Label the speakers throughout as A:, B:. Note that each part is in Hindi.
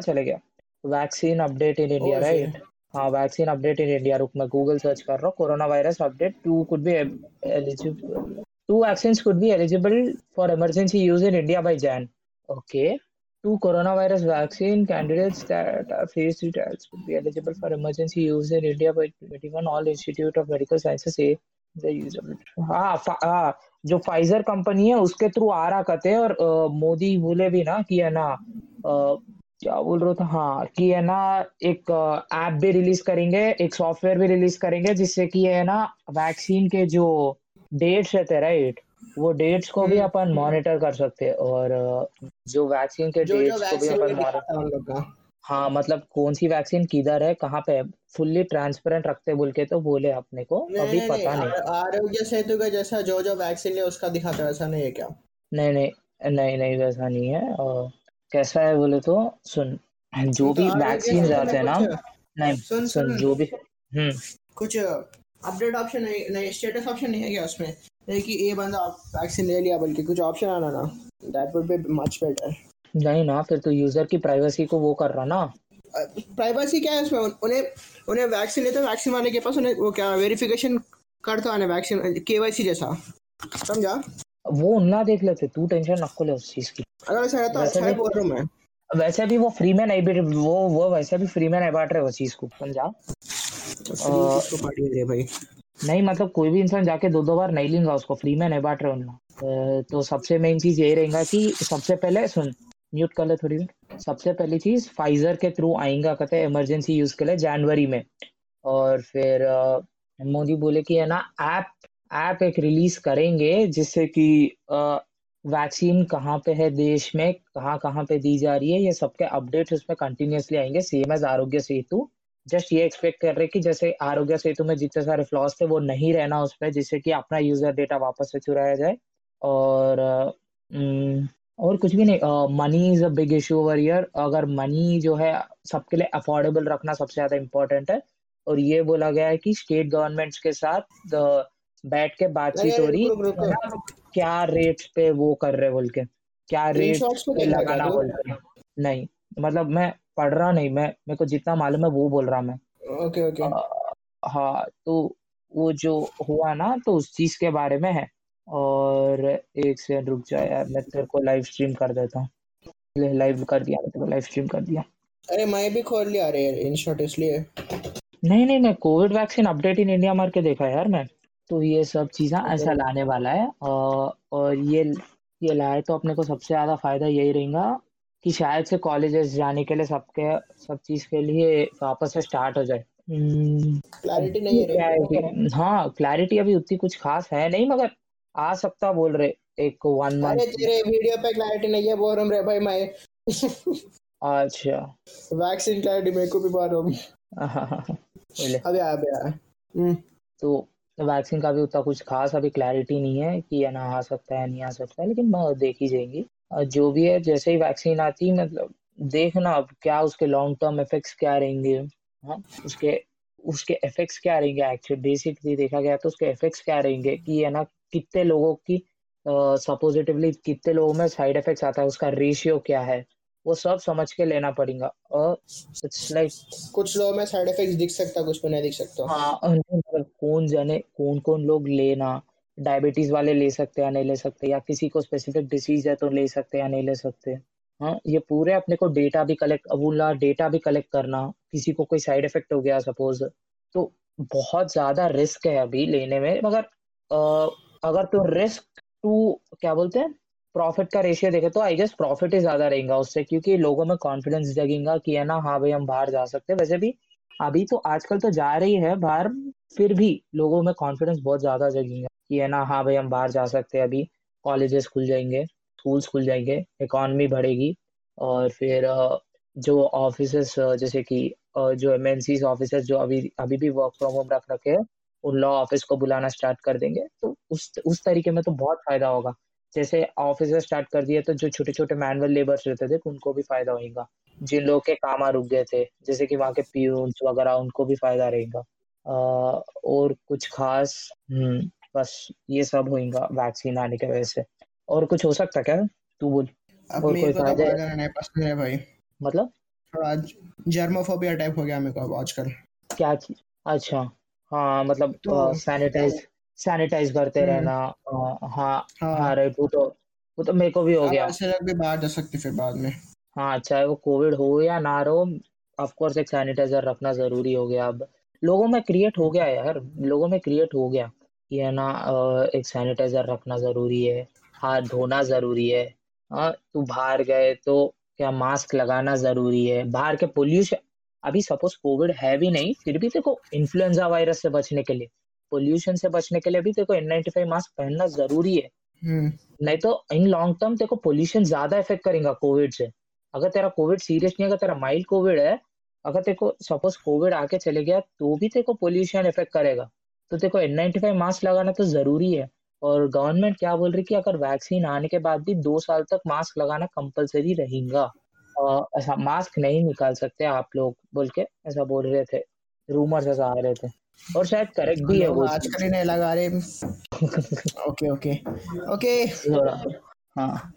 A: चले गया। Vaccine update in India right हाँ वैक्सीन अपडेट इन इंडिया। रुक मैं गूगल सर्च कर रहा हूँ। Corona virus update two could be two vaccine could be eligible for emergency use in India by Jan okay two corona virus vaccine candidates that are phase three trials could be eligible for emergency use in India by 21 all institute of medical sciences a the usability हाँ हाँ जो फाइजर कंपनी है उसके थ्रू आ रहा कहते हैं और मोदी बोले भी ना कि है ना क्या बोल रहा था? हाँ कि है ना एक ऐप भी रिलीज़ करेंगे एक सॉफ्टवेयर भी रिलीज़ करेंगे जिससे कि है ना वैक्सीन के जो डेट्स रहते राइट? वो डेट्स को भी
B: हम्म।
A: अपन मॉनिटर कर सकते हैं और जो वैक्सीन के डेट्स को भी अपन मॉनिटर
B: है
A: हाँ मतलब कौन सी वैक्सीन किधर है कहाँ पे फुल्ली ट्रांसपेरेंट रखते बोल के तो बोले अपने को अभी
B: नहीं
A: पता नहीं
B: आरोग्य सेतु का जैसा जो जो वैक्सीन है उसका दिखाता है वैसा नहीं है क्या?
A: नहीं नहीं नहीं नहीं वैसा नहीं है और कैसा है बोले तो? सुन जो
B: तो
A: भी वैक्सीन आते हैं ना नहीं
B: सुन
A: सुन जो भी हम्म।
B: कुछ अपडेट ऑप्शन नहीं नहीं स्टेटस ऑप्शन नहीं है क्या उसमें? नहीं कि ये बंदा वैक्सीन ले लिया बल्कि कुछ ऑप्शन आना ना। That would be much better
A: नहीं ना फिर तो यूज़र की प्राइवेसी को वो कर रहा ना।
B: प्राइवेसी क्या है उसमें? उन्हें उन्हें वैक्सीन लेते वैक्सीन वाले के पास उन्हें वो क्या वेरिफिकेशन करता आना वैक्सीन केवाईसी जैसा। समझा?
A: वो ना देख लेते तू टेंशन नको ले उस चीज़ की।
B: अगर ऐसा है तो
A: वैसे
B: अच्छा
A: भी
B: बोल रहा हूँ मैं।
A: वैसे भी वो फ्री में नहीं बिट वो वो वैसे भी फ्री में नहीं बांट रहे वो चीज़ को समझा?
B: दे भाई?
A: नहीं मतलब कोई भी इंसान जाके दो दो बार नहीं लेगा उसको फ्री में नहीं बांट रहे उन्ना। अ, तो सबसे मेन चीज़ यही रहेगा कि सबसे पहले सुन म्यूट कर ले थोड़ी देर। सबसे पहली चीज़ फाइजर के थ्रू आएगा कहते हैं इमरजेंसी यूज़ के लिए जनवरी में। और फिर मोदी बोले कि है ना ऐप ऐप एक रिलीज़ करेंगे, जिससे कि वैक्सीन कहाँ पे है देश में, कहाँ कहाँ पे दी जा रही है, ये सबके अपडेट्स उसमें कंटिन्यूसली आएँगे same as Aarogya Setu. Just ये एक्सपेक्ट कर रहे कि जैसे आरोग्य सेतु में जितने सारे फ्लॉज थे, वो नहीं रहना उस पर जिससे कि अपना यूज़र डेटा वापस से चुराया जाए। और और कुछ भी नहीं money is a big issue over year अगर मनी जो है, सबके लिए अफोर्डेबल रखना सबसे ज़्यादा इम्पोर्टेंट है। और ये बोला गया है कि स्टेट गवर्नमेंट्स के साथ बैठ के बातचीत हो रही। क्या रेट पे वो कर रहे बोल के? क्या
B: को
A: पे लगाना बोल के? नहीं मतलब मैं पढ़ रहा नहीं मैं मेरे को जितना मालूम है वो बोल रहा मैं।
B: Okay okay.
A: हाँ तो वो जो हुआ ना तो उस चीज़ के बारे में है। और एक सेकंड रुक जा यार मैं तेरे को लाइव स्ट्रीम कर देता हूँ। लाइव कर दिया मैं तेरे को लाइव स्ट्रीम कर दिया।
B: अरे मैं भी खोल लिया अरे इन शॉर्ट इसलिए।
A: नहीं नहीं मैं covid vaccine update in India मार के देखा यार मैं। तो ये सब चीज़ें ऐसा लाने वाला है। और और ये ये लाए तो अपने को सबसे ज़्यादा फ़ायदा यही रहेगा कि शायद से कॉलेजेस जाने के लिए सबके सब चीज़ के लिए वापस से स्टार्ट हो जाए। हम्म,
B: क्लैरिटी नहीं है
A: है हाँ क्लैरिटी अभी उतनी कुछ खास है नहीं मगर आ सकता बोल रहे एक वन मंथ
B: अरे तेरे वीडियो पे क्लैरिटी नहीं है बोल रहा हूँ रे भाई मैं।
A: अच्छा।
B: वैक्सीन क्लैरिटी मेरे को भी बोल रहा हूँ
A: बोले।
B: अबे आ अबे हम्म,
A: तो वैक्सीन का भी उतना कुछ खास अभी क्लैरिटी नहीं है कि है ना आ सकता है नहीं आ सकता है लेकिन देखी जाएँगी। जो भी है जैसे ही वैक्सीन आती मतलब देखना अब क्या उसके लॉन्ग टर्म इफेक्ट्स क्या रहेंगे हाँ उसके उसके इफेक्ट्स क्या रहेंगे एक्चुअली बेसिकली देखा गया तो उसके इफेक्ट्स क्या रहेंगे कि है ना कितने लोगों की सपोजिटिवली uh, कितने लोगों में साइड इफेक्ट्स आता है उसका रेशियो क्या है वो सब समझ के लेना पड़ेगा। और इट्स लाइक
B: कुछ लोगों में साइड इफेक्ट्स दिख सकता कुछ में नहीं दिख सकता।
A: हाँ। मतलब कौन जाने कौन कौन लोग लेना डायबिटीज़ वाले ले सकते या नहीं ले सकते या किसी को स्पेसिफिक डिसीज है तो ले सकते या नहीं ले सकते। हाँ ये पूरे अपने को डेटा भी कलेक्ट अबूला डेटा भी कलेक्ट करना किसी को कोई साइड इफ़ेक्ट हो गया सपोज़ तो बहुत ज़्यादा रिस्क है अभी लेने में। मगर अ, अगर तो रिस्क टू क्या बोलते हैं? प्रॉफिट का रेशियो देखे तो आई गेस प्रॉफिट ही ज़्यादा रहेगा उससे, क्योंकि लोगों में कॉन्फिडेंस जगेगा कि है ना हाँ भाई हम बाहर जा सकते हैं। वैसे भी अभी तो आजकल तो जा रही है बाहर, फिर भी लोगों में कॉन्फिडेंस बहुत ज़्यादा जगेगा कि है ना हाँ भाई हम बाहर जा सकते हैं अभी। कॉलेजेस खुल जाएँगे स्कूल्स खुल जाएँगे इकॉनमी बढ़ेगी और फिर जो ऑफ़िस जैसे कि जो एमएनसीज ऑफिसेस जो अभी अभी भी वर्क फ्रॉम होम रख रखे हैं, उन लॉ ऑफ़िस को बुलाना स्टार्ट कर देंगे तो उस उस तरीके में तो बहुत फ़ायदा होगा। जैसे ऑफ़िस स्टार्ट कर दिए तो जो छोटे छोटे मैनुअल लेबर्स रहते थे उनको भी फ़ायदा होगा जिन लोगों के काम आ रुक गए थे जैसे कि वहाँ के पीयून्स वगैरह उनको भी फ़ायदा रहेगा। और कुछ खास हम्म बस ये सब होगा वैक्सीन आने की वजह से। और कुछ हो सकता क्या? तू बोल।
B: अब
A: और कोई
B: तो
A: फ़ायदे
B: भाई।
A: मतलब?
B: थोड़ा जर्मोफोबिया टाइप हो गया मेरे को आजकल।
A: क्या चीज़? अच्छा। हाँ मतलब
B: तो
A: सैनिटाइज सैनिटाइज करते
B: हम्म।
A: रहना हाँ हाँ।
B: हाँ
A: राइट वो तो वो तो मेरे को भी हो
B: अब
A: गया।
B: भी बाहर जा सकते फिर बाद में।
A: हाँ चाहे वो कोविड हो या ना हो ऑफ़ कोर्स एक सैनिटाइजर रखना ज़रूरी हो गया अब। लोगों में क्रिएट हो गया यार लोगों में क्रिएट हो गया कि है ना एक सैनिटाइजर रखना ज़रूरी है हाथ धोना ज़रूरी है हाँ तू बाहर गए तो क्या मास्क लगाना ज़रूरी है बाहर के पोल्यूशन अभी सपोज़ कोविड है भी नहीं फिर भी देखो इन्फ्लुएंजा वायरस से बचने के लिए। पोल्यूशन से बचने के लिए भी देखो एन नाइन्टी फाइव मास्क पहनना ज़रूरी है।
B: हम्म।
A: नहीं तो इन लॉन्ग टर्म तेरे को पोल्यूशन ज़्यादा इफ़ेक्ट करेगा कोविड से। अगर तेरा कोविड सीरियस नहीं है अगर तेरा माइल्ड कोविड है अगर तेरे को सपोज़ कोविड आके चले गया तो भी तेरे को पोल्यूशन इफ़ेक्ट करेगा। तो तेरे को एन नाइन्टी फाइव मास्क लगाना तो ज़रूरी है। और गवर्नमेंट क्या बोल रही है कि अगर वैक्सीन आने के बाद भी दो साल तक मास्क लगाना कंपलसरी रहेगा। ऐसा मास्क नहीं निकाल सकते आप लोग बोल के ऐसा बोल रहे थे रूमर्स ऐसा आ रहे थे। और शायद करेक्ट भी है वो
B: आजकल
A: चीज़
B: ही नहीं लगा रहे ओके ओके। ओके।
A: हाँ।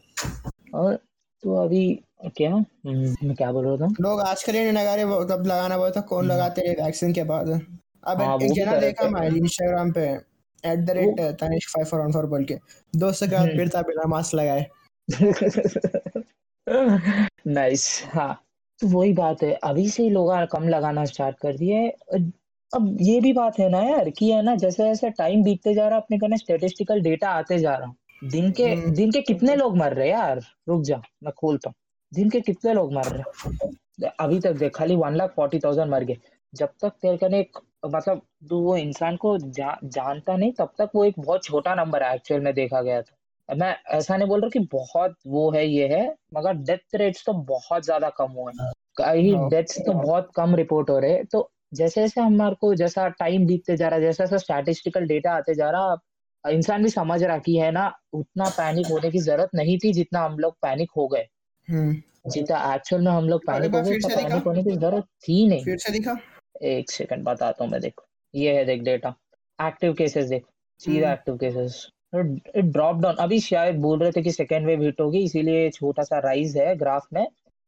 A: और तो अभी क्या? हम्म, मैं क्या बोल रहा था?
B: लोग आजकल ही नहीं लगा रहे वो तब लगाना बोला था कौन
A: हम्म,
B: लगाते रहे वैक्सीन के बाद? अब
A: हाँ
B: एक, जना देखा मैं इंस्टाग्राम पे at the rate Tanishk five four one four बोल के। दोस्त के साथ फिरता बिना मास्क लगाए।
A: नाइस हाँ। तो वही बात है अभी से ही लोग कम लगाना स्टार्ट कर दिए अब ये भी बात है ना यार कि है ना जैसे जैसे टाइम बीतते जा रहा अपने कने स्टेटिस्टिकल डेटा आते जा रहा दिन के
B: हम्म।
A: दिन के कितने लोग मर रहे यार? रुक जा मैं खोलता हूँ। दिन के कितने लोग मर रहे अभी तक देख खाली वन लाख फोर्टी थाउज़ेंड मर गए। जब तक तेरे कने एक मतलब वो इंसान को जा, जानता नहीं तब तक वो एक बहुत छोटा नंबर है एक्चुअल में देखा गया था। मैं ऐसा नहीं बोल रहा कि बहुत वो है ये है मगर डेथ रेट्स तो बहुत ज़्यादा कम हुए हैं।
B: हाँ।
A: डेथ्स तो बहुत कम रिपोर्ट हो रहे हैं तो जैसे जैसे हमारे को जैसा टाइम बीतते जा रहा है जैसा जैसा स्टैटिस्टिकल डेटा आते जा रहा इंसान भी समझ रहा कि है ना उतना पैनिक होने की ज़रूरत नहीं थी जितना हम लोग पैनिक हो गए।
B: हम्म।
A: जितना एक्चुअल में हम लोग पैनिक हो गए पैनिक होने की ज़रूरत थी नहीं।
B: फिर से दिखा।
A: एक सेकंड बताता हूँ मैं देखो। ये है देख डेटा एक्टिव केसेस देख। सीधा एक्टिव केसेस ड्रॉप डाउन अभी शायद बोल रहे थे कि सेकेंड वेव हिट होगी इसीलिए छोटा सा राइज है ग्राफ में।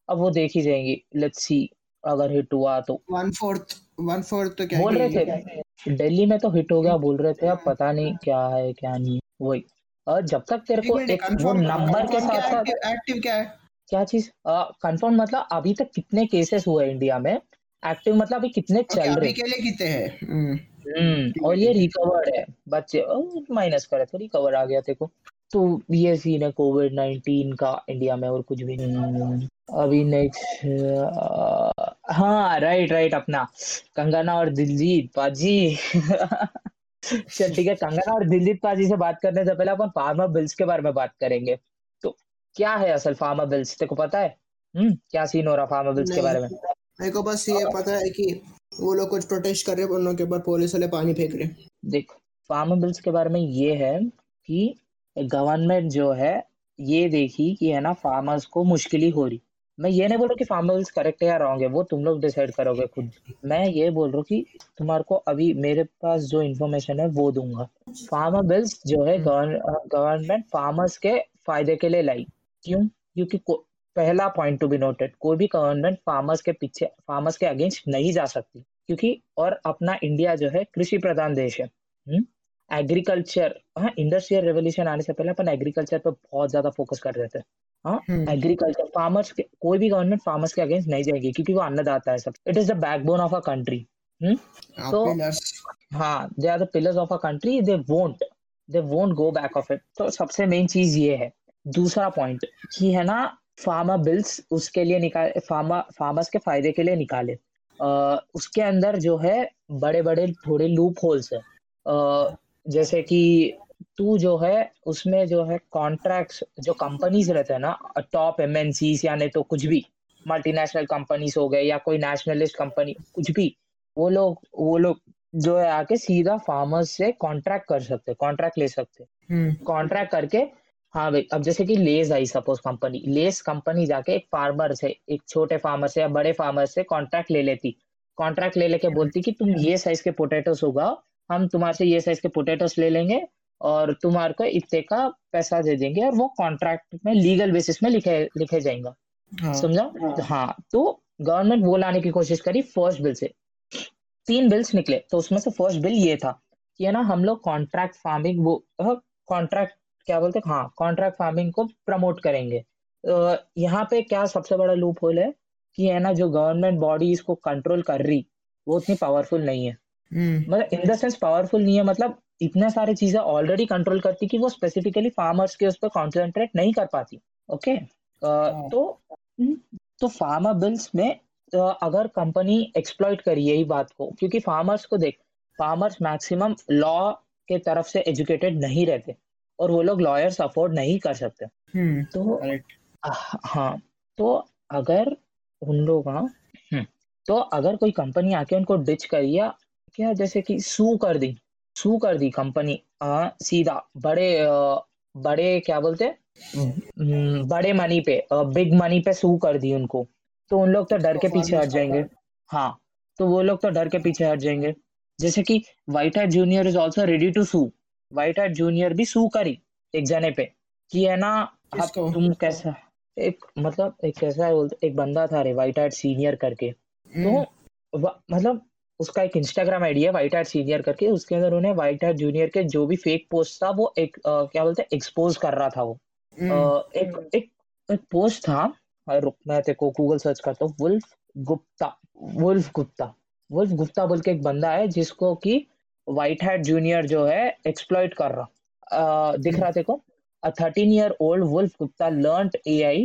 A: अब वो देखी जाएँगी। लेट्स सी अगर हिट हुआ तो।
B: वन फोर्थ वन फोर्थ तो क्या
A: बोल रहे थे? दिल्ली में तो हिट हो गया बोल रहे थे अब पता नहीं क्या है क्या नहीं वही। और जब तक तेरे को एक वो नंबर के साथ साथ
B: एक्टिव क्या है?
A: क्या चीज़? कंफर्म मतलब अभी तक कितने केसेस हुए इंडिया में? एक्टिव मतलब अभी कितने चल रहे?
B: के लिए कितने हैं? हम्म।
A: हम्म और ये
B: है
A: रिकवर्ड है बच्चे। माइनस करे तो रिकवर आ गया तेरे को। तो ये सीन है कोविड नाइनटीन का इंडिया में और कुछ भी नहीं। अभी नेक्स्ट हाँ राइट राइट अपना। कंगना और दिलजीत पाजी। चल ठीक है कंगना और दिलजीत पाजी से बात करने से पहले अपन फार्मर बिल्स के बारे में बात करेंगे। तो क्या है असल फार्मर बिल्स तेको पता है? हम्म क्या सीन हो रहा फार्मर बिल्स के बारे में?
B: मेरे को बस ये पता है कि वो लोग कुछ प्रोटेस्ट कर रहे हैं उन लोगों के ऊपर पुलिस वाले पानी फेंक रहे
A: देख फार्मर बिल्स के बारे में ये है कि गवर्नमेंट जो है ये देखी कि है ना फार्मर्स को मुश्किल ही हो रही। मैं ये नहीं बोल रहा कि फार्मर बिल्स करेक्ट है या रॉन्ग है वो तुम लोग डिसाइड करोगे खुद। मैं ये बोल रहा हूँ कि तुम्हारे को अभी मेरे पास जो इन्फॉर्मेशन है वो दूँगा। फार्मर बिल्स जो है गवर्नमेंट फार्मर्स के फ़ायदे के लिए लाई। क्यों? क्योंकि पहला पॉइंट टू बी नोटेड कोई भी गवर्नमेंट फार्मर्स के पीछे फार्मर्स के अगेंस्ट नहीं जा सकती। क्योंकि और अपना इंडिया जो है कृषि प्रधान देश है। हम्म? एग्रीकल्चर हाँ इंडस्ट्रियल रेवोल्यूशन आने से पहले अपन एग्रीकल्चर पे बहुत ज़्यादा फोकस कर रहे थे। हाँ
B: हम्म।
A: एग्रीकल्चर फार्मर्स के कोई भी गवर्नमेंट फार्मर्स के अगेंस्ट नहीं जाएगी क्योंकि वो अन्नदाता है सब। It is the backbone of a country hmm
B: हाँ
A: तो हाँ they are the pillars of a country they won't they won't go back of it तो सबसे मेन चीज़ ये है। दूसरा पॉइंट कि है ना फार्मर बिल्स उसके लिए निकाले फार्मर फार्मर्स के फ़ायदे के लिए निकाले। अ, उसके अंदर जो है बड़े बड़े थोड़े लूप होल्स है जैसे कि तू जो है उसमें जो है कॉन्ट्रैक्ट्स जो कंपनीज़ रहते हैं ना टॉप एमएनसीज या नहीं तो कुछ भी मल्टीनेशनल कंपनीज़ हो गए या कोई नेशनलिस्ट कंपनी कुछ भी वो लोग वो लोग जो है आके सीधा फार्मर्स से कॉन्ट्रैक्ट कर सकते कॉन्ट्रैक्ट ले सकते।
B: हम्म।
A: कॉन्ट्रैक्ट करके हाँ भाई अब जैसे कि let's I suppose company let's company जाके एक फार्मर से एक छोटे फार्मर से या बड़े फार्मर से कॉन्ट्रैक्ट ले लेती। कॉन्ट्रैक्ट ले लेके बोलती कि तुम ये साइज़ के पोटैटोस उगाओ हम तुम्हारे से ये साइज़ के पोटैटोस ले लेंगे और तुम्हारे को इतने का पैसा दे देंगे और वो कॉन्ट्रैक्ट में लीगल बेसिस में लिखे लिखे जाएँगे।
B: हाँ।
A: समझा? हाँ। तो गवर्नमेंट वो लाने की कोशिश करी फ़र्स्ट बिल से। तीन बिल्स निकले तो उसमें से फ़र्स्ट बिल ये था कि है ना हम लोग कॉन्ट्रैक्ट फ़ार्मिंग वो कॉन्ट्रैक्ट क्या बोलते हैं? हाँ कॉन्ट्रैक्ट फ़ार्मिंग को प्रमोट करेंगे। अ, यहाँ पे क्या सबसे बड़ा लूप होल है कि है ना जो गवर्नमेंट बॉडी इसको कंट्रोल कर रही वो उतनी पावरफुल नहीं है। मतलब इन द सेंस पावरफुल नहीं है मतलब इतने सारी चीज़ें ऑलरेडी कंट्रोल करती कि वो स्पेसिफिकली फार्मर्स के उस पर कॉन्सेंट्रेट नहीं कर पाती ओके तो हम्म, तो फार्मर बिल्स में अगर कंपनी एक्सप्लॉइट करी यही बात को क्योंकि फार्मर्स को देख फार्मर्स मैक्सिमम लॉ के तरफ़ से एजुकेटेड नहीं रहते और वो लोग लॉयर्स अफोर्ड नहीं कर सकते।
B: हम्म
A: तो हाँ तो अगर उन लोग हाँ हम्म, तो अगर कोई कंपनी आके उनको डिच करी या क्या जैसे कि सू कर दी सू कर दी कंपनी सीधा बड़े बड़े क्या बोलते हैं? हम्म, बड़े मनी पे बिग मनी पे सू कर दी उनको। तो उन लोग तो डर के पीछे हट जाएँगे। हाँ तो वो लोग तो डर के पीछे हट जाएँगे। जैसे कि White Hat Junior is also ready to sue White Hat Junior भी सू करी एक जने पे कि है ना
B: किसको?
A: तुम कैसा? एक मतलब एक कैसा है बोलते एक बंदा था रे वाइट हैट सीनियर करके।
B: हम्म,
A: तो मतलब उसका एक इंस्टाग्राम आईडी है वाइट हैट सीनियर करके उसके अंदर उन्हें वाइट हैट जूनियर के जो भी फेक पोस्ट था वो एक अ, क्या बोलते हैं एक्सपोज कर रहा था वो।
B: हम्म,
A: अ, एक एक एक पोस्ट था रुक मैं तेरे को गूगल सर्च करता हूँ Wolf Gupta Wolf Gupta Wolf Gupta बोल के एक बंदा है जिसको कि वाइट हैट जूनियर जो है एक्सप्लॉइट कर रहा। अ, दिख रहा तेरे को? A 13 year old Wolf Gupta learned AI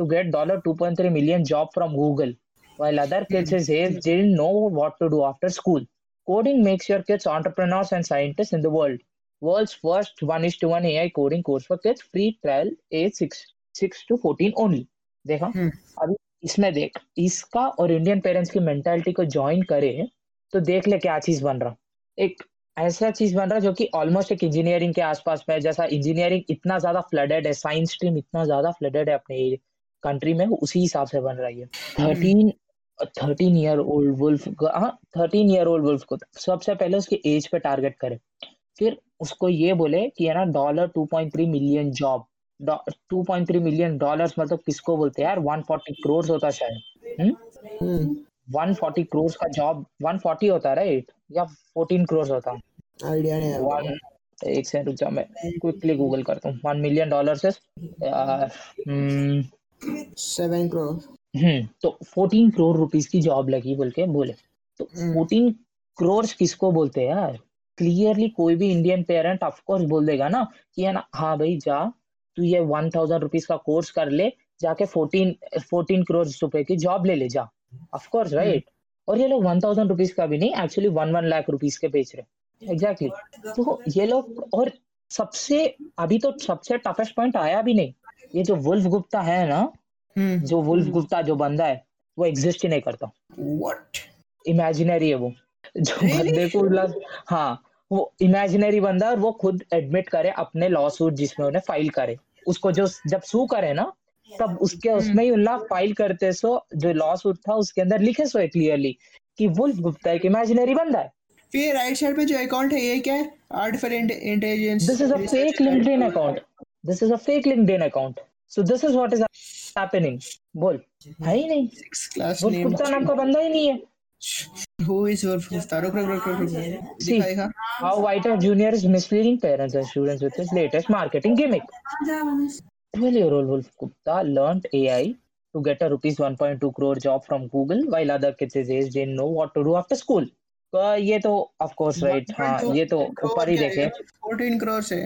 A: to get $2.3 million job from Google, while other kids his age didn't know what to do after school. Coding makes your kids entrepreneurs and scientists in the world. World's first one is to one AI coding course for kids, free trial age 6, 6 to 14 only. देखा
B: हम्म।
A: अभी इसमें देख इसका और इंडियन पेरेंट्स की मेंटालिटी को ज्वाइन करे तो देख ले क्या चीज़ बन रहा एक ऐसा चीज़ बन रहा जो कि ऑलमोस्ट एक इंजीनियरिंग के आसपास में जैसा इंजीनियरिंग इतना ज़्यादा फ्लडेड है साइंस स्ट्रीम इतना ज़्यादा फ्लडेड है अपने कंट्री में उसी हिसाब से बन रही है thirteen thirteen year old Wolf को हाँ थर्टीन ईयर ओल्ड वुल्फ को सबसे पहले उसकी एज पे टारगेट करे। फिर उसको ये बोले कि है ना dollar two point three million job two point three million dollars मतलब किसको बोलते हैं यार? वन फोर्टी करोड़ होता शायद। हम्म, 140 करोड़ का जॉब 140 होता है राइट या 14 करोड़ होता।
B: आइडिया नहीं है
A: वन एक सेकंड रुक जा मैं क्विकली गूगल करता हूँ। वन मिलियन डॉलर से
B: सेवन करोड़
A: हम्म, तो 14 करोड़ रुपीस की जॉब लगी बोल के बोले। तो
B: हम्म।
A: 14 करोड़ किसको बोलते हैं यार? क्लियरली कोई भी इंडियन पेरेंट ऑफ़ कोर्स बोल देगा ना कि है ना हाँ भाई जा तू ये वन थाउज़ेंड रुपीज़ का कोर्स कर ले जाके फोर्टीन फोर्टीन करोड़ रुपए की जॉब ले ले जा। ऑफ़ कोर्स राइट और ये लोग वन थाउज़ेंड रुपीज़ का भी नहीं actually one one lakh rupees के बेच रहे एग्जैक्टली exactly. तो ये लोग और सबसे अभी तो सबसे टफेस्ट पॉइंट आया भी नहीं। ये जो वुल्फ गुप्ता है ना
B: हम्म
A: जो वुल्फ गुप्ता जो बंदा है वो एग्जिस्ट ही नहीं करता।
B: व्हाट
A: इमेजिनरी है वो। जो बंदे को मतलब हाँ वो इमेजिनरी बंदा और वो खुद एडमिट करे अपने लॉ सूट जिसमें उन्हें फ़ाइल करे। उसको जो जब सू करे ना तब उसके उसमें ही उल्ला फ़ाइल करते सो जो लॉ सूट था उसके अंदर लिखे सो है क्लियरली कि वुल्फ गुप्ता एक इमेजिनरी बंदा है।
B: फिर राइट साइड पे जो अकाउंट है ये क्या है? Artificial intelligence
A: this is a fake LinkedIn account. This is a fake LinkedIn account. So this is what is happening. बोल है ही नहीं
B: क्लास नेम
A: गुप्ता नाम का बंदा ही नहीं है
B: हु रुक रुक रुक रुक
A: See. How White Hat Jr. is misleading parents and students with his latest marketing gimmick. 12-year-old Wolf Gupta learned AI to get a rupees 1.2 crore job from Google while other kids his age didn't know what to do after school. तो ये तो ऑफ़ कोर्स राइट हाँ ये तो ऊपर ही देखे
B: 14 करोड़ से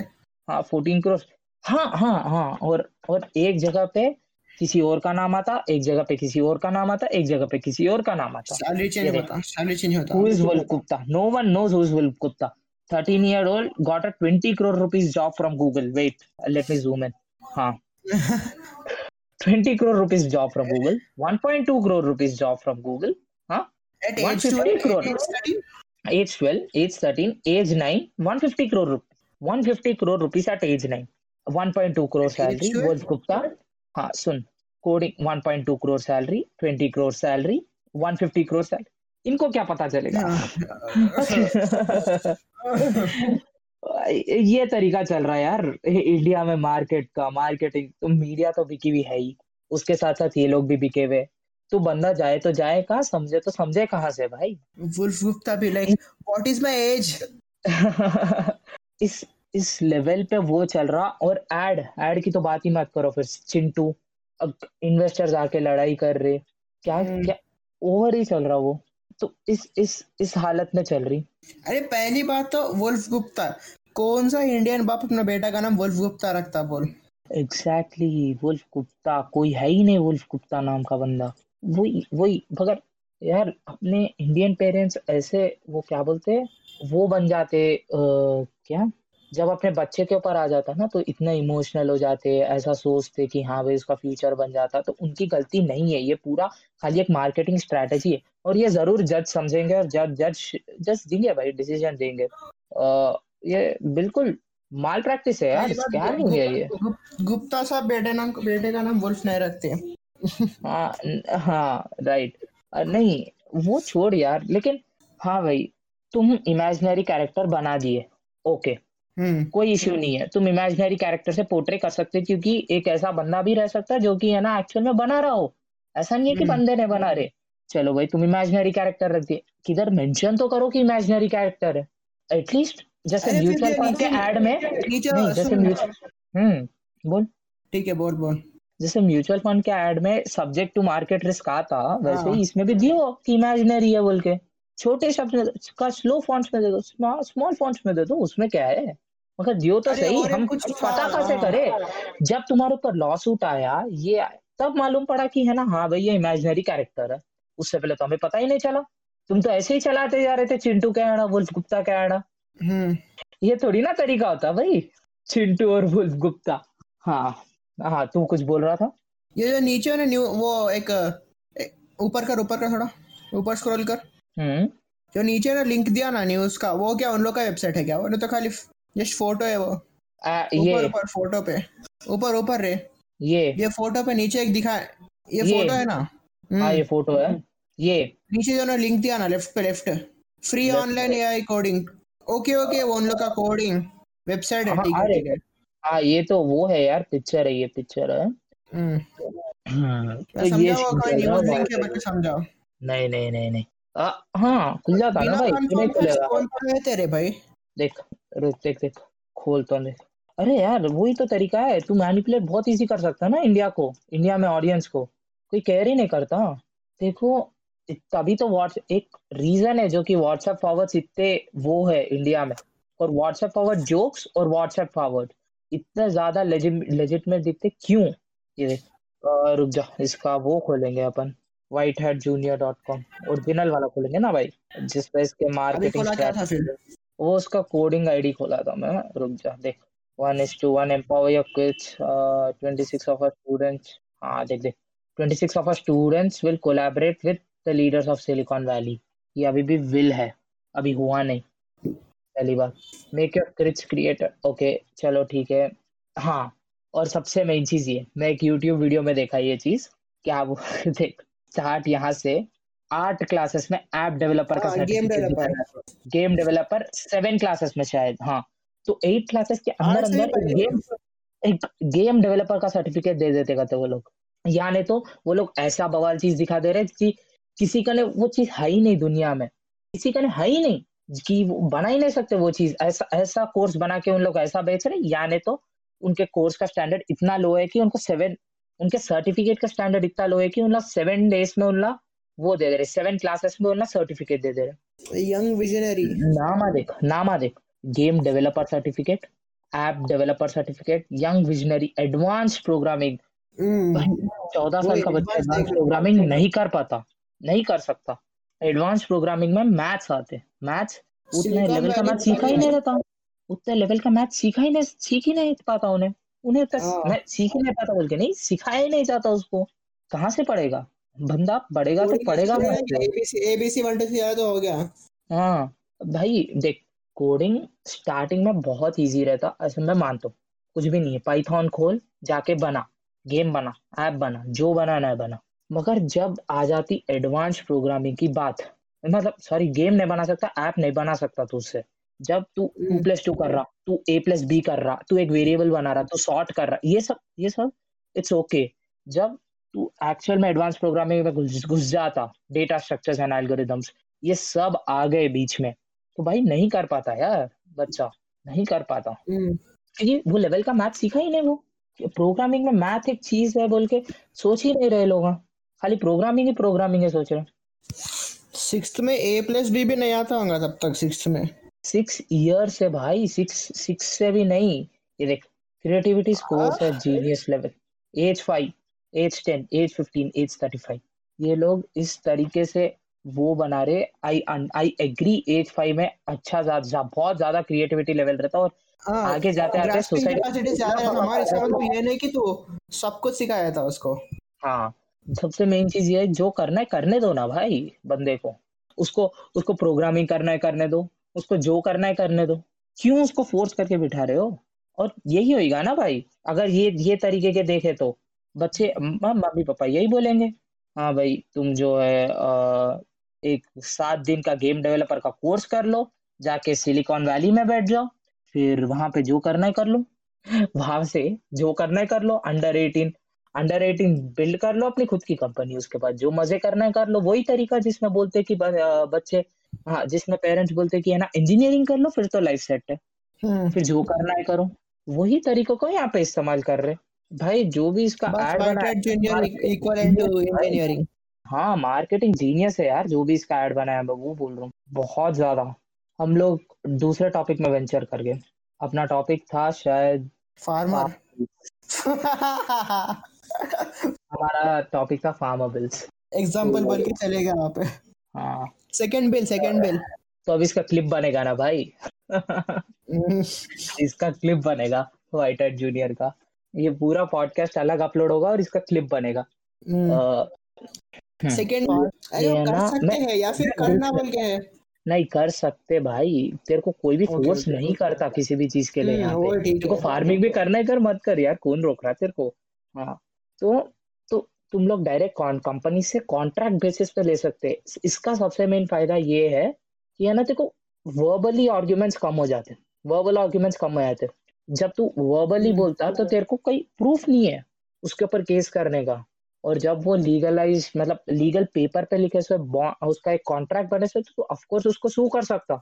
A: हाँ 14 करोड़ हाँ हाँ हाँ और और एक जगह पे किसी और का नाम आता एक जगह पे किसी और का नाम आता एक जगह पे किसी और का नाम आता।
B: होता
A: no one knows Gupta thirteen year old got a twenty
B: crore rupees
A: job from
B: Google wait let
A: me zoom in हाँ twenty crore rupees job from Google one point two crore rupees job from Google
B: crore
A: crore Gupta हाँ सुन। Coding 1.2 crore salary, 20 crore salary, 150 crore salary. इनको क्या पता चलेगा? ये तरीका चल रहा है यार। इंडिया में मार्केट का मार्केटिंग तो मीडिया तो बिकी हुई है ही। उसके साथ साथ ये लोग भी बिके हुए। तो बंदा जाए तो जाए कहाँ समझे तो समझे कहाँ से भाई?
B: वुल्फ गुप्ता भी like what is my age
A: इस इस लेवल पे वो चल रहा और एड एड की तो बात ही मत करो फिर चिंटू इन्वेस्टर्स आके लड़ाई कर रहे क्या
B: हम्म।
A: क्या ओवर ही चल रहा वो तो इस इस इस हालत में चल रही।
B: अरे पहली बात तो वुल्फ गुप्ता कौन सा इंडियन बाप अपना बेटा का नाम वुल्फ गुप्ता रखता बोल।
A: एग्जैक्टली exactly, वुल्फ गुप्ता कोई है ही नहीं वुल्फ गुप्ता नाम का बंदा। वही वही मगर यार अपने इंडियन पेरेंट्स ऐसे वो क्या बोलते वो बन जाते आ, क्या? जब अपने बच्चे के ऊपर आ जाता ना तो इतना इमोशनल हो जाते ऐसा सोचते कि हाँ भाई उसका फ्यूचर बन जाता तो उनकी गलती नहीं है। ये पूरा खाली एक मार्केटिंग स्ट्रेटेजी है। और ये ज़रूर जज समझेंगे और जज जज जज देंगे भाई डिसीज़न देंगे। आ, ये बिल्कुल माल प्रैक्टिस है यार क्या नहीं है ये।
B: गुप्ता साहब बेटे नाम बेटे का नाम वुल्फ नहीं रखते।
A: हाँ हाँ राइट नहीं वो छोड़ यार लेकिन हाँ भाई तुम इमेजिनरी कैरेक्टर बना दिए। ओके
B: हम्म
A: कोई इश्यू नहीं है। तुम इमेजिनरी कैरेक्टर से पोर्ट्रे कर सकते हो क्योंकि एक ऐसा बंदा भी रह सकता है जो कि है ना एक्चुअल में बना रहा हो। ऐसा नहीं है कि
B: हम्म।
A: बंदे ने बना रहे। चलो भाई तुम इमेजिनरी कैरेक्टर रख दिए। किधर मेंशन तो करो कि इमेजिनरी कैरेक्टर है। एटलीस्ट जैसे म्यूचुअल फंड के एड में नहीं जैसे हम्म बोल।
B: ठीक है बोल बोल।
A: जैसे म्यूचुअल फंड के एड में सब्जेक्ट टू मार्केट रिस्क आता वैसे
B: हाँ।
A: ही इसमें भी दियो कि इमेजिनरी है बोल के। छोटे शब्द में का स्लो फॉन्ट्स में दे दो स्मॉल फॉन्ट्स में दे दो उसमें क्या है? मगर दियो तो सही हम
B: कुछ
A: पता कैसे
B: हाँ।
A: करे? जब तुम्हारे ऊपर लॉ सूट आया ये तब मालूम पड़ा कि है ना हाँ भाई ये इमेजिनरी कैरेक्टर है। उससे पहले तो हमें पता ही नहीं चला। तुम तो ऐसे ही चलाते जा रहे थे चिंटू का आना वुल्फ गुप्ता का आना
B: हम्म।
A: ये थोड़ी ना तरीका होता भाई चिंटू और वुल्फ गुप्ता। हाँ हाँ तू कुछ बोल रहा था?
B: ये जो नीचे ना न्यू वो एक ऊपर कर ऊपर कर थोड़ा। ऊपर स्क्रॉल कर। जो नीचे ना लिंक दिया ना न्यूज़ का वो क्या उन लोग का वेबसाइट है क्या? वो तो खाली जस्ट फ़ोटो है वो। ऊपर
A: ये।
B: ऊपर फ़ोटो पे। ऊपर ऊपर रे।
A: ये।
B: ये फ़ोटो पे नीचे एक दिखा ये
A: ये।
B: फ़ोटो है ना? हम्म,
A: हाँ ये फ़ोटो है। ये।
B: नीचे जो ना लिंक दिया ना लेफ़्ट पे left free online AI coding okay okay वो उन लोग का कोडिंग वेबसाइट है
A: हाँ,
B: ठीक है ठीक है।
A: हाँ ये तो वो है यार पिक्चर है ये पिक्चर है।
B: हम्म।
A: तो ये
B: वो कोई न्यूज़ लिंक है बच्चे समझाओ।
A: नहीं नहीं नहीं नहीं। आ, हाँ खुल जाता ना भाई? नहीं खुलेगा
B: कौन सा है। तेरे भाई।
A: देख रुक देख देख खोल तो देख। अरे यार वही तो तरीका है। तू मैनिपुलेट बहुत इजी कर सकता है ना इंडिया को इंडिया में ऑडियंस को। कोई केयर ही नहीं करता। देखो तभी तो व्हाट्स एक रीजन है जो कि व्हाट्सएप फॉरवर्ड इतने वो है इंडिया में। और व्हाट्सएप फॉरवर्ड जोक्स और व्हाट्सएप फॉरवर्ड इतने ज़्यादा लेजिटमेट दिखते क्यों? ये देख। रुक जा इसका वो खोलेंगे अपन। White Hat Junior dot com original वाला खोलेंगे ना भाई जिस पे इसके मार्केटिंग
B: क्या था फिर?
A: वो उसका कोडिंग आईडी खोला था मैं रुक जा देख। One is to one empower your kids twenty six of our students हाँ देख देख। Twenty six of our students will collaborate with the leaders of Silicon Valley ये अभी भी विल है। अभी हुआ नहीं। पहली बात। Make your kids creator okay चलो ठीक है। हाँ और सबसे मेन चीज़ ये। मैं एक यूट्यूब वीडियो में देखा ये चीज़। क्या वो देख। स्टार्ट यहाँ से आठ क्लासेस में ऐप डेवलपर का
B: हाँ,
A: गेम डेवलपर सेवन क्लासेस में शायद हाँ। तो एट क्लासेस के अंदर
B: से भी
A: अंदर गेम एक गेम डेवलपर का सर्टिफिकेट दे देते कहते वो लोग। या नहीं तो वो लोग ऐसा बवाल चीज़ दिखा दे रहे कि किसी का ने वो चीज़ है ही नहीं दुनिया में। किसी का ने है ही नहीं कि वो बना ही नहीं सकते वो चीज़। ऐसा ऐसा कोर्स बना के उन लोग ऐसा बेच रहे हैं, या नहीं तो उनके कोर्स का स्टैंडर्ड इतना लो है कि उनको सेवन उनके सर्टिफिकेट का स्टैंडर्ड इतना लो है कि उन सेवन डेज़ में उन वो दे दे रहे सेवन क्लासेस में उन सर्टिफिकेट दे दे रहे।
B: यंग विजनरी
A: नामा देख नामा देख। Game developer certificate app developer certificate young visionary advance programming चौदह साल का बच्चा एडवांस प्रोग्रामिंग नहीं कर पाता नहीं कर सकता। एडवांस प्रोग्रामिंग में मैथ्स आते मैथ्स उतने लेवल का मैथ सीखा ही नहीं रहता। उतने लेवल का मैथ सीखा ही नहीं सीख ही नहीं पाता उन्हें। उन्हें तक
B: हाँ।
A: मैं सीख ही नहीं पाता बोल के नहीं सिखाया ही नहीं जाता उसको। कहाँ से पढ़ेगा? बंदा पढ़ेगा तो पढ़ेगा
B: एबीसी वन टू थ्री आया तो हो गया।
A: हाँ भाई देख कोडिंग स्टार्टिंग में बहुत इजी रहता ऐसे मैं मानता हूँ। कुछ भी नहीं है पाइथन खोल जाके बना गेम बना ऐप बना जो बनाना है बना। मगर जब आ जाती एडवांस प्रोग्रामिंग की बात मतलब सॉरी गेम नहीं बना सकता ऐप नहीं बना सकता तू उससे। जब तू टू। प्लस टू कर रहा तू ए प्लस बी कर रहा तू एक वेरिएबल बना रहा तू सॉर्ट कर रहा ये सब ये सब इट्स ओके जब तू एक्चुअल में एडवांस प्रोग्रामिंग में घुस घुस जाता डेटा स्ट्रक्चर्स एंड एल्गोरिदम्स ये सब आ गए बीच में तो भाई नहीं कर पाता यार बच्चा नहीं कर पाता।
B: हम्म,
A: क्योंकि वो लेवल का मैथ सीखा ही नहीं वो। प्रोग्रामिंग में मैथ एक चीज़ है बोल के सोच ही नहीं रहे लोग हाँ। खाली प्रोग्रामिंग ही प्रोग्रामिंग है सोच रहे।
B: सिक्स्थ में ए प्लस बी भी नहीं आता होगा तब तक सिक्स्थ में।
A: सिक्स ईयर से भाई सिक्स सिक्स से भी नहीं। ये देख क्रिएटिविटी स्कोर्स है। Genius level age five age ten age fifteen age thirty five ये लोग इस तरीके से वो बना रहे I I agree age five में अच्छा ज़्यादा बहुत ज़्यादा क्रिएटिविटी लेवल रहता है और
B: हाँ
A: आगे जाते आते सोसाइटी
B: है। हमारे इसका ये नहीं कि तू सब कुछ सिखाया था उसको।
A: हाँ सबसे मेन चीज़ ये है जो करना है करने दो ना भाई बंदे को। उसको उसको प्रोग्रामिंग करना है करने दो। उसको जो करना है करने दो। क्यों उसको फोर्स करके बिठा रहे हो? और यही होएगा ना भाई अगर ये ये तरीके के देखे तो। बच्चे मम्मी पापा यही बोलेंगे हाँ भाई तुम जो है अ, एक सात दिन का गेम डेवलपर का कोर्स कर लो जाके सिलिकॉन वैली में बैठ जाओ फिर वहाँ पे जो करना है कर लो। वहाँ से जो करना है कर लो under eighteen under eighteen build कर लो अपनी खुद की कंपनी उसके बाद जो मज़े करना है कर लो। वही तरीका जिसमें बोलते कि बच्चे हाँ जिसमें पेरेंट्स बोलते कि है ना इंजीनियरिंग कर लो फिर तो लाइफ सेट है।
B: हम्म।
A: फिर जो करना है करो। वही तरीकों को यहाँ पे इस्तेमाल कर रहे भाई जो भी इसका
B: टू इंजीनियरिंग
A: हाँ मार्केटिंग जीनियस है यार जो भी इसका एड बनाया मैं वो बोल रहा हूँ। बहुत ज़्यादा। हम लोग दूसरे टॉपिक में वेंचर कर गए। अपना टॉपिक था शायद
B: फार्मर
A: हमारा टॉपिक था फार्मर बिल्स
B: एग्ज़ाम्पल बोल के चलेगा वहाँ पे।
A: हाँ।
B: सेकंड बिल सेकंड बिल
A: तो अब इसका क्लिप बनेगा ना भाई?
B: हम्म,
A: इसका क्लिप बनेगा व्हाइट एट जूनियर का। ये पूरा पॉडकास्ट अलग अपलोड होगा और इसका क्लिप बनेगा। हम्म,
B: सेकंड अरे
A: ये
B: वो
A: है
B: कर सकते हैं या फिर करना बोल के है।
A: नहीं कर सकते भाई। तेरे को कोई भी फोर्स
B: ओके
A: नहीं करता किसी भी चीज़ के लिए
B: हम्म
A: यहाँ पे। तेरे को फ़ार्मिंग भी करना है कर मत कर यार कौन रोक रहा है तेरे को? हाँ। तो तुम लोग डायरेक्ट कंपनी से कॉन्ट्रैक्ट बेसिस पे ले सकते हैं। इसका सबसे मेन फ़ायदा ये है कि है ना को वर्बली आर्ग्यूमेंट्स कम हो जाते हैं। वर्बल आर्ग्यूमेंट्स कम हो जाते हैं। जब तू वर्बली बोलता तो तेरे को कोई प्रूफ नहीं है उसके ऊपर केस करने का। और जब वो लीगलाइज मतलब लीगल पेपर पे लिखे से उसका एक कॉन्ट्रैक्ट बने से तो ऑफ़ कोर्स उसको सू कर सकता।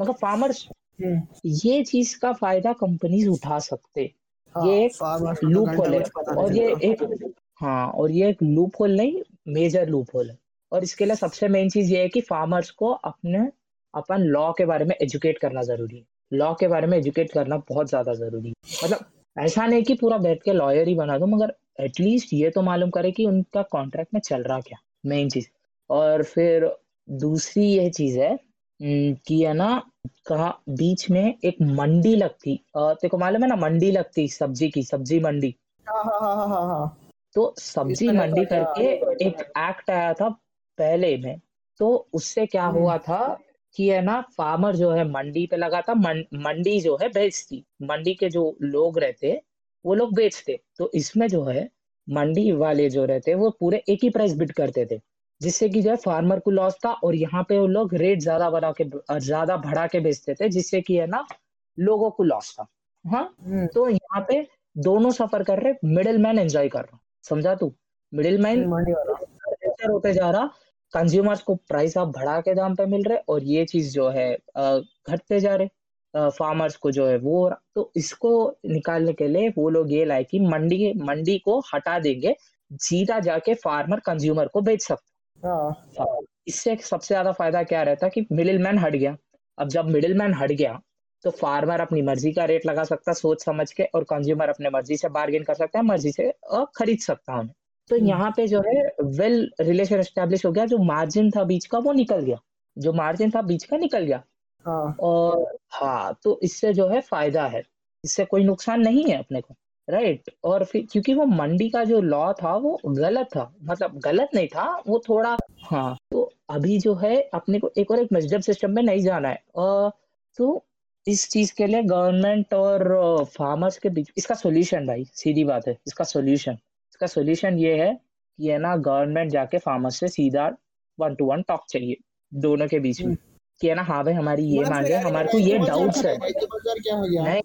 A: मगर फार्मर्स
B: हम्म,
A: ये चीज़ का फ़ायदा कंपनीज़ उठा सकते ये
B: हाँ
A: एक
B: फार्मर को तो
A: लूप होल है।
B: पता नहीं।
A: और ये एक हाँ और ये एक लूप होल नहीं मेजर लूप होल है। और इसके लिए सबसे मेन चीज़ ये है कि फार्मर्स को अपने, अपन लॉ के बारे में एजुकेट करना ज़रूरी है। लॉ के बारे में एजुकेट करना बहुत ज़्यादा ज़रूरी है। मतलब ऐसा नहीं कि पूरा बैठ के लॉयर ही बना दो, मगर एटलीस्ट ये तो मालूम करे कि उनका कॉन्ट्रैक्ट में चल रहा क्या मेन चीज़। और फिर दूसरी यह चीज़ है कि है ना, कहा बीच में एक मंडी लगती तेरे को मालूम है ना मंडी लगती, सब्ज़ी की, सब्ज़ी मंडी?
B: हाँ हाँ हाँ हाँ हाँ हाँ।
A: तो सब्ज़ी मंडी करके एक एक्ट आया था पहले में। तो उससे क्या
B: हम्म।
A: हुआ था कि है ना फार्मर जो है मंडी पे लगा था मंडी जो है बेचती। मंडी के जो लोग रहते वो लोग बेचते। तो इसमें जो है मंडी वाले जो रहते वो पूरे एक ही प्राइस बिट करते थे। जिससे कि जो है फार्मर को लॉस था और यहाँ पे वो लोग रेट ज़्यादा बढ़ा के ज़्यादा बढ़ा के बेचते थे जिससे कि है ना लोगों को लॉस था। हाँ?
B: हम्म।
A: तो यहाँ पे दोनों सफ़र कर रहे मिडिल मैन एंजॉय कर रहा। समझा तू? मिडिल मैन होते जा रहा कंज्यूमर्स को प्राइस आप बढ़ा के दाम पे मिल रहे और ये चीज़ जो है घटते जा रहे फार्मर्स को जो है वो। तो इसको निकालने के लिए वो लोग ये लाए कि मंडी मंडी को हटा देंगे सीधा जाके फार्मर कंज्यूमर को बेच सकता
B: हाँ।
A: हाँ, इससे सबसे ज़्यादा फ़ायदा क्या रहता कि मिडिल मैन हट गया। अब जब मिडिल मैन हट गया तो फार्मर अपनी मर्ज़ी का रेट लगा सकता है सोच समझ के और कंज्यूमर अपने मर्ज़ी से बार्गेन कर सकता है मर्ज़ी से अ, खरीद सकता है तो
B: हम्म।
A: यहाँ पे जो है वेल रिलेशन एस्टेब्लिश हो गया जो मार्जिन था बीच का वो निकल गया। जो मार्जिन था बीच का निकल गया।
B: हाँ।
A: और हाँ तो इससे जो है फ़ायदा है। इससे कोई नुकसान नहीं है अपने को राइट और फिर क्योंकि वो मंडी का जो लॉ था वो गलत था। मतलब गलत नहीं था वो थोड़ा हाँ। तो अभी जो है अपने को एक और एक मजदब सिस्टम में नहीं जाना है अ, तो इस चीज़ के लिए गवर्नमेंट और फार्मर्स के बीच इसका सोल्यूशन भाई सीधी बात है इसका सोल्यूशन इसका सोल्यूशन ये है कि है ना गवर्नमेंट जाके फार्मर्स से सीधा वन टू वन टॉक चाहिए दोनों के बीच में
B: हम्म।
A: कि है ना हाँ भाई हमारी ये मांगे हमारे को ये डाउट्स है।
B: हो गया?
A: नहीं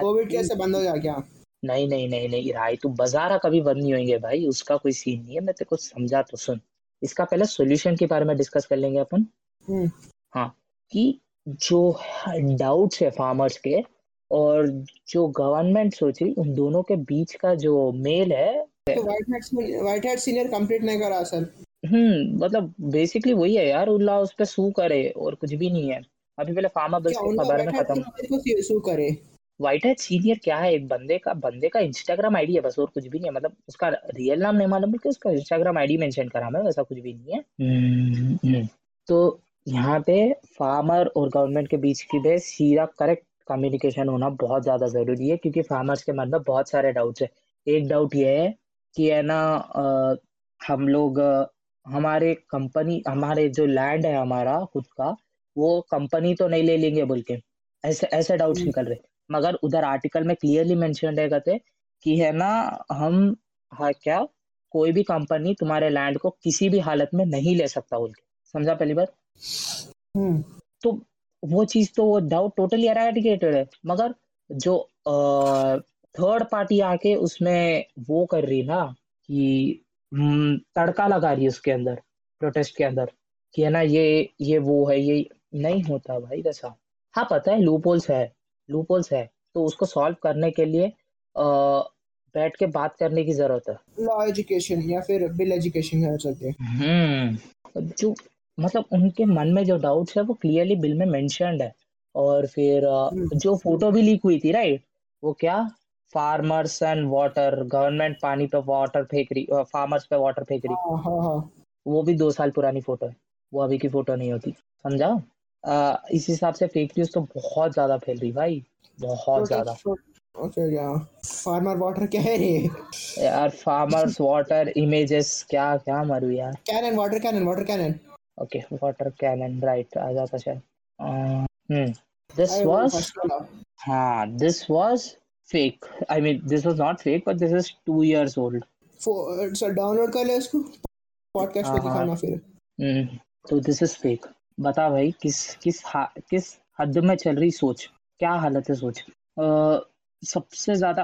B: कोविड कैसे बंद हो गया क्या?
A: नहीं नहीं नहीं नहीं राय तू बाजारा कभी बंद नहीं होंगे भाई उसका कोई सीन नहीं है मैं तेरे को समझा तो सुन। इसका पहले सॉल्यूशन के बारे में डिस्कस कर लेंगे अपन।
B: हम्म।
A: हाँ कि जो डाउट्स है फार्मर्स के और जो गवर्नमेंट सोची उन दोनों के बीच का जो मेल है।
B: तो व्हाइट हैट सीनियर कंप्लीट नहीं करा सर।
A: हम्म मतलब बेसिकली वही है यार उल्लाह उस पे सू करे और कुछ भी नहीं है। अभी पहले फार्मर बिल्स
B: क्या
A: के खबर में खत्म।
B: सू करे?
A: व्हाइट हैट सीनियर क्या है? एक बंदे का बंदे का इंस्टाग्राम आईडी है बस और कुछ भी नहीं है। मतलब उसका रियल नाम नहीं मालूम कि उसका इंस्टाग्राम आईडी मेंशन करा मैं वैसा कुछ भी नहीं है। हम्म, हम्म। तो यहाँ पे फार्मर और गवर्नमेंट के बीच की भी सीधा करेक्ट कम्युनिकेशन होना बहुत ज़्यादा ज़रूरी है क्योंकि फार्मर्स के मन में बहुत सारे डाउट्स है। एक डाउट ये है कि है ना हम लोग हमारे कंपनी हमारे जो लैंड है हमारा खुद का वो कंपनी तो नहीं ले लेंगे बोल के ऐसे ऐसे डाउट्स
B: हम्म,
A: निकल रहे। मगर उधर आर्टिकल में क्लियरली मेंशन है कहते कि है ना हम हाँ क्या कोई भी कंपनी तुम्हारे लैंड को किसी भी हालत में नहीं ले सकता बोल के समझा पहली बात?
B: हम्म
A: तो वो चीज़ तो वो डाउट टोटली एराडिकेटेड है। मगर जो थर्ड पार्टी आके उसमें वो कर रही ना कि हम्म, तड़का लगा रही है उसके अंदर प्रोटेस्ट के अंदर कि है ना ये ये वो है ये नहीं होता भाई वैसा। हाँ पता है लूपहोल्स है लूपहोल्स है। तो उसको सॉल्व करने के लिए बैठ के बात करने की ज़रूरत है।
B: लॉ एजुकेशन या फिर बिल एजुकेशन कह सकते हैं
A: हम्म जो मतलब उनके मन में जो डाउट्स है वो क्लियरली बिल में मेंशन्ड है। और फिर अ,
B: हम्म,
A: जो फ़ोटो भी लीक हुई थी राइट वो क्या? फार्मर्स एंड वाटर गवर्नमेंट पानी पे वाटर फेंक रही फार्मर्स पे वाटर फेंक रही।
B: हाँ हाँ हाँ।
A: वो भी दो साल पुरानी फ़ोटो है। वो अभी की फ़ोटो नहीं होती। समझा? अ, इस हिसाब से फेक न्यूज़ तो बहुत ज़्यादा फैल रही भाई। बहुत ज़्यादा।
B: प्रोटेस्ट ओके क्या फार्मर वाटर कह रहे
A: यार फार्मर्स वाटर इमेजेस क्या क्या मरू यार।
B: Cannon water cannon water cannon
A: okay water cannon right आ जाता शायद। अ, हम्म हाँ this was fake. I mean this was not fake but this is two years old.
B: फो- सर डाउनलोड कर ले इसको पॉडकास्ट पे
A: हाँ हाँ।
B: दिखाना फिर।
A: हम्म तो दिस इज़ फेक बता भाई किस किस हा, किस हद में चल रही सोच? क्या हालत है सोच? सबसे ज़्यादा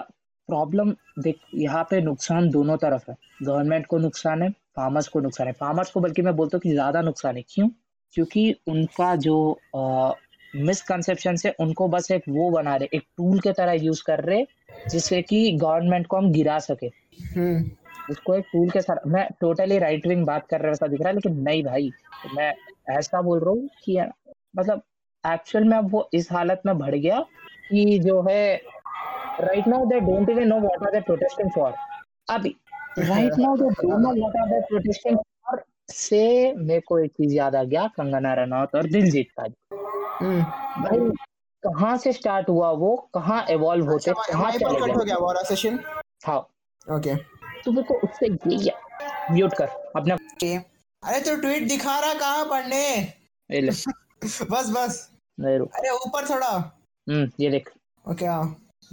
A: प्रॉब्लम देख यहाँ पे नुकसान दोनों तरफ़ है। गवर्नमेंट को नुकसान है फार्मर्स को नुकसान है। फार्मर्स को बल्कि मैं बोलता हूँ कि ज़्यादा नुकसान है। क्यों? क्योंकि उनका जो मिसकंसेप्शन है उनको बस एक वो बना रहे एक टूल के तरह यूज़ कर रहे जिससे कि गवर्नमेंट को हम गिरा सके।
B: हम्म।
A: उसको एक टूल के साथ मैं टोटली राइट विंग बात कर रहा वैसा दिख रहा है लेकिन नहीं भाई। मैं ऐसा बोल रहा हूँ कि मतलब एक्चुअल में अब वो इस हालत में बढ़ गया कि जो है right now they don't even know what are they protesting for अभी right now they don't what are they protesting for से मेरे को एक चीज़ याद आ गया कंगना रनौत और दिलजीत का
B: हम्म
A: भाई कहाँ से स्टार्ट हुआ वो कहाँ इवॉल्व होते
B: अच्छा
A: कहाँ चले
B: कट हो
A: गए
B: गया वाला सेशन
A: हाँ
B: ओके
A: तो मेरे को उससे ये म्यूट कर अपना
B: अरे तो ट्वीट दिखा रहा कहाँ पढ़ने
A: ले
B: बस बस
A: नहीं रुक
B: अरे ऊपर थोड़ा
A: हम्म ये देख
B: ओके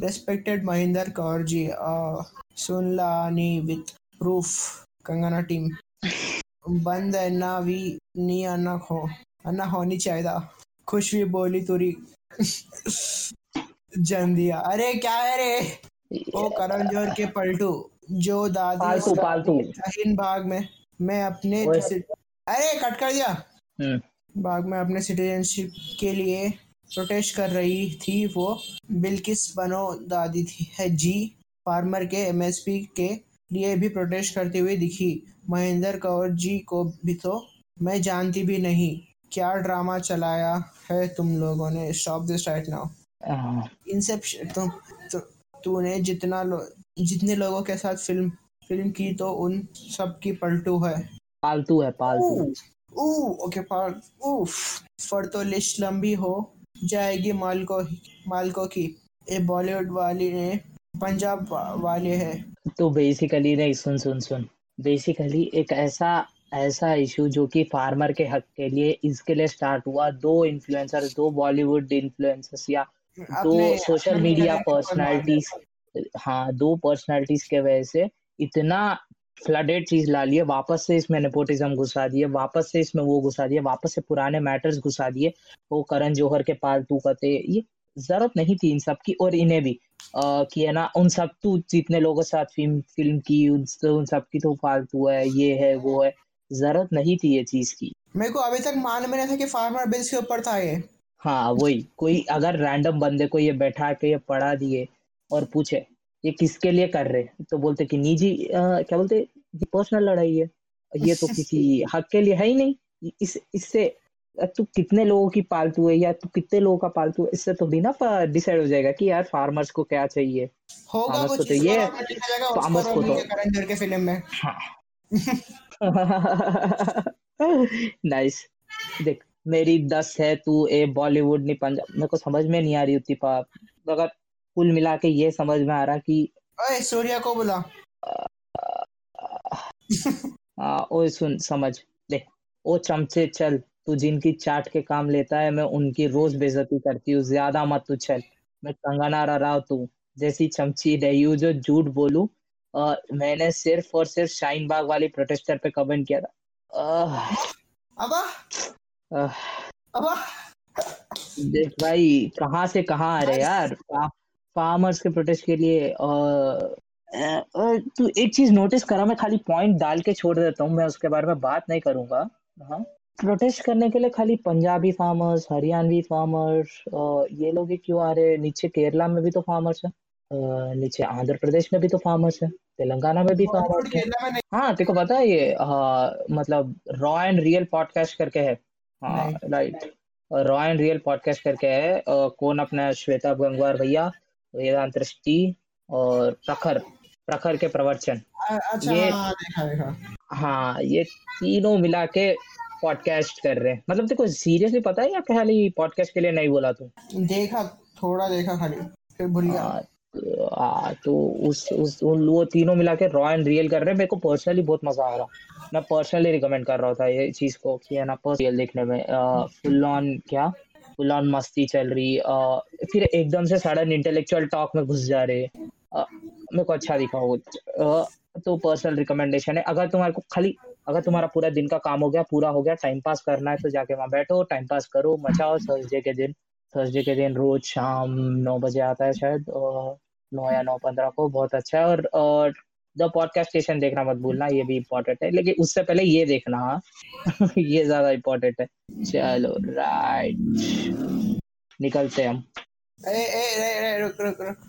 B: रेस्पेक्टेड महिंदर कौर जी सुनलानी विथ प्रूफ कंगना टीम बंद अन्ना वी नी अन्ना खो अन्ना होनी चाहिए खुश भी बोली तुरी। जन दिया। अरे क्या है रे? ओ करण जोहर के पलटू जो दादी
A: पालतू पालतू।
B: तहीन भाग में मैं अपने अरे कट कर दिया।
A: हम्म।
B: बाग में अपने सिटीजनशिप के लिए प्रोटेस्ट कर रही थी वो। बिल्किस बनो दादी थी है जी। फार्मर के एमएसपी के लिए भी प्रोटेस्ट करती हुई दिखी। महेंद्र कौर जी को भी तो मैं जानती भी नहीं। क्या ड्रामा चलाया है तुम लोगों ने? Stop this right now inception तुम तू तूने जितना लो, जितने लोगों के साथ फ़िल्म फ़िल्म की तो उन सब की पलटू है।
A: पालतू है पालतू।
B: ओके पर उफ फर तो लिस्ट लंबी हो जाएगी मालको मालको की। ये बॉलीवुड वाली ने पंजाब वाले है।
A: तो बेसिकली नहीं सुन सुन सुन। बेसिकली एक ऐसा ऐसा इशू जो कि फार्मर के हक के लिए इसके लिए स्टार्ट हुआ। दो इन्फ्लुएंसर्स दो बॉलीवुड इन्फ्लुएंसर्स या दो सोशल मीडिया। पर्सनालिटीज हाँ दो पर्सनालिटीज के वजह से इतना फ्लडेड चीज़ ला लिए। वापस से इसमें नेपोटिज्म घुसा दिए वापस से इसमें वो घुसा दिए वापस से पुराने मैटर्स घुसा दिए। वो करण जौहर के पालतू कते ये ज़रूरत नहीं थी इन सब की और इन्हें भी आ, कि है ना। उन सब तू जितने लोगों के साथ फ़िल्म फ़िल्म की उन, उन सब की तो फालतू है ये है वो है। ज़रूरत नहीं थी ये चीज़ की।
B: मेरे को अभी तक मान में नहीं था कि फार्मर बिल्स के ऊपर था ये।
A: हाँ वही। कोई अगर रैंडम बंदे को ये बैठा के ये पढ़ा दिए और पूछे ये किसके लिए कर रहे तो बोलते कि निजी क्या बोलते? पर्सनल लड़ाई है। ये तो किसी हक के लिए है ही नहीं। इस इससे तू कितने लोगों की पालतू है या तू कितने लोगों का पालतू है इससे तो भी ना डिसाइड हो जाएगा कि यार फार्मर्स को क्या चाहिए।
B: होगा कुछ तो ये फार्मर्स को तो। के फ़िल्म में। हाँ।
A: नाइस देख मेरी दस है तू ए बॉलीवुड नहीं पंजाब मेरे को समझ में नहीं आ रही उतनी पाप। अगर कुल मिला के ये समझ में आ रहा कि
B: ओए सूर्या को बुला।
A: हाँ ओ सुन समझ। देख ओ चमचे चल। तू जिनकी चाट के काम लेता है मैं उनकी रोज बेजती करती हूँ। ज़्यादा मत तू चल। मैं कंगना राव तू। जैसी चमची रही हूँ जो झूठ बोलू आ, मैंने सिर्फ़ और सिर्फ़ शाइन बाग वाली प्रोटेस्टर पे कमेंट किया था।
B: अबा।
A: अबा। देख भाई कहाँ से कहाँ आ रहे यार? फार्मर्स के प्रोटेस्ट के लिए तू एक चीज़ नोटिस करा मैं खाली पॉइंट डाल के छोड़ देता हूँ। मैं उसके बारे में बात नहीं करूँगा। हाँ? प्रोटेस्ट करने के लिए खाली पंजाबी फार्मर्स हरियाणवी फार्मर्स ये लोग ही क्यों आ रहे हैं? नीचे केरला में भी तो फार्मर्स है नीचे आंध्र प्रदेश में भी तो फार्मर्स है तेलंगाना में भी फार्मर्स है। हाँ तेको पता है ये आ, मतलब रॉ एंड रियल पॉडकास्ट करके है। हाँ right raw and real podcast करके है आ, कौन अपना श्वेता गंगवार भैया वेदांत दृष्टि और प्रखर प्रखर के प्रवचन।
B: अच्छा, ये हाँ, देखा, देखा.
A: हाँ ये तीनों मिला के पॉडकास्ट कर रहे हैं। मतलब देखो सीरियसली पता है या खाली पॉडकास्ट के लिए नहीं बोला तू?
B: देखा थोड़ा देखा खाली फिर भूल गया।
A: आ, तो उस उस उन वो तीनों मिला के रॉ एंड रियल कर रहे हैं। मेरे को पर्सनली बहुत मज़ा आ रहा। मैं पर्सनली रिकमेंड कर रहा था ये चीज़ को कि है ना रियल देखने में। फुल ऑन क्या? फुल ऑन मस्ती चल रही आ, फिर एकदम से सडन इंटेलेक्चुअल टॉक में घुस जा रहे। मेरे को अच्छा दिखा वो। तो पर्सनल रिकमेंडेशन है। अगर तुम्हारे को खाली अगर तुम्हारा पूरा दिन का काम हो गया पूरा हो गया टाइम पास करना है तो जाके वहाँ बैठो टाइम पास करो मचाओ थर्सडे के दिन। थर्सडे के दिन रोज शाम नौ बजे आता है शायद नौ या नौ पंद्रह को बहुत अच्छा है। और, और द पॉडकास्ट स्टेशन देखना मत भूलना ये भी इम्पोर्टेंट है। लेकिन उससे पहले ये देखना हाँ। ये ज़्यादा इम्पोर्टेंट है। चलो राइट निकलते हम।
B: ए, ए, ए, ए, रुक रुक रुक।